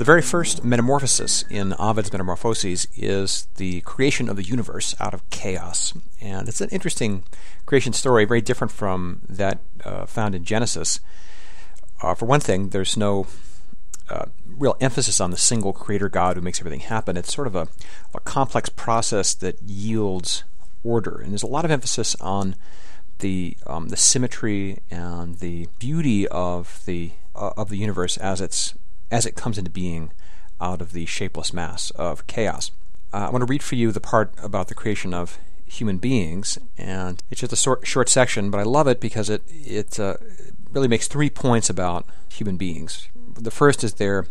The very first metamorphosis in Ovid's Metamorphoses is the creation of the universe out of chaos. And it's an interesting creation story, very different from that uh, found in Genesis. Uh, for one thing, there's no uh, real emphasis on the single creator God who makes everything happen. It's sort of a, a complex process that yields order. And there's a lot of emphasis on the um, the symmetry and the beauty of the uh, of the universe as it's as it comes into being out of the shapeless mass of chaos. Uh, I want to read for you the part about the creation of human beings, and it's just a short, short section, but I love it because it it uh, really makes three points about human beings. The first is their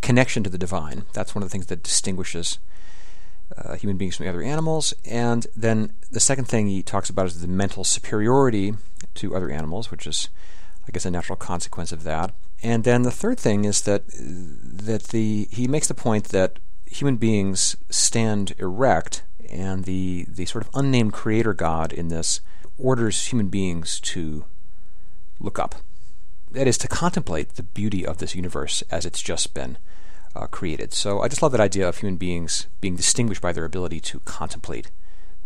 connection to the divine. That's one of the things that distinguishes uh, human beings from the other animals. And then the second thing he talks about is the mental superiority to other animals, which is, I guess, a natural consequence of that. And then the third thing is that that the he makes the point that human beings stand erect, and the the sort of unnamed creator God in this orders human beings to look up. That is to contemplate the beauty of this universe as it's just been uh, created. So I just love that idea of human beings being distinguished by their ability to contemplate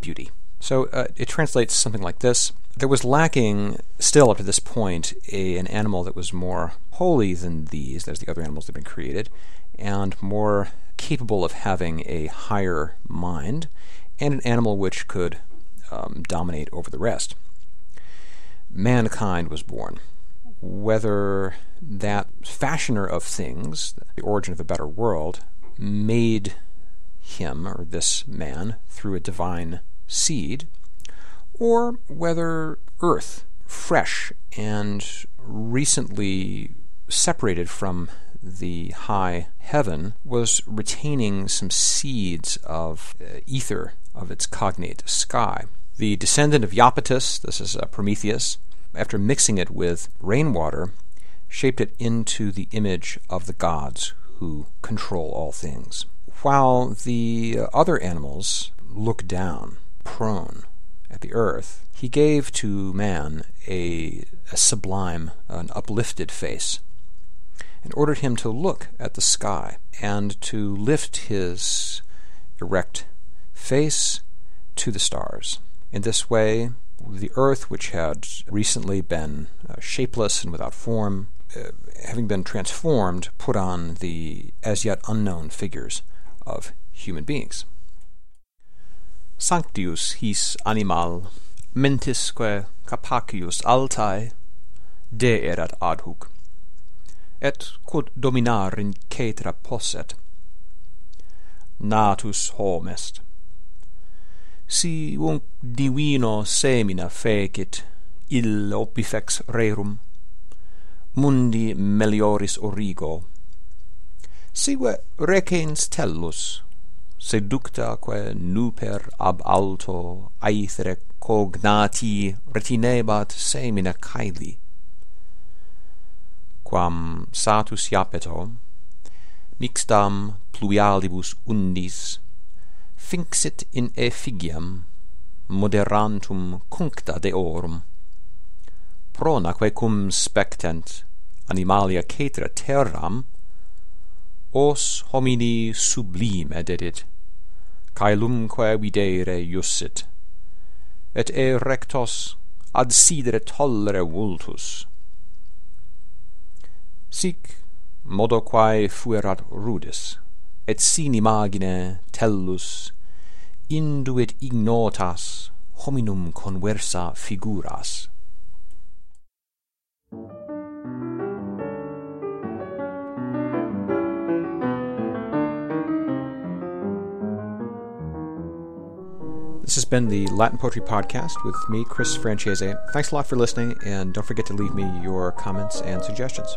beauty. So uh, it translates something like this. There was lacking still up to this point a, an animal that was more holy than these, as the other animals that have been created, and more capable of having a higher mind, and an animal which could um, dominate over the rest. Mankind was born whether that fashioner of things, the origin of a better world, made him or this man through a divine seed, or whether earth, fresh and recently separated from the high heaven, was retaining some seeds of uh, ether of its cognate sky. The descendant of Iapetus, this is uh, Prometheus, after mixing it with rainwater, shaped it into the image of the gods who control all things. While the other animals look down, prone, at the earth, he gave to man a, a sublime, an uplifted face, and ordered him to look at the sky and to lift his erect face to the stars. In this way, the earth, which had recently been uh, shapeless and without form, uh, having been transformed, put on the as yet unknown figures of human beings. sanctius his animal mentisque capacius altae de erat adhuc et quod dominar in cetra posset. Natus hom est si unc divino semina fecit il opifex rerum mundi melioris origo. Sive recens tellus seductaque nuper ab alto aethere cognati retinebat semina caeli. Quam satus iapeto mixtam pluvialibus undis finxit in effigiam moderantum cuncta deorum. Pronaque cum spectent animalia cetera terram os homini sublime dedit, caelumque videre iussit, et e rectos ad sidere tollere vultus. Sic modo quae fuerat rudis, et sin imagine tellus induit ignotas hominum conversa figuras This has been the Latin Poetry Podcast with me, Chris Francese. Thanks a lot for listening, and don't forget to leave me your comments and suggestions.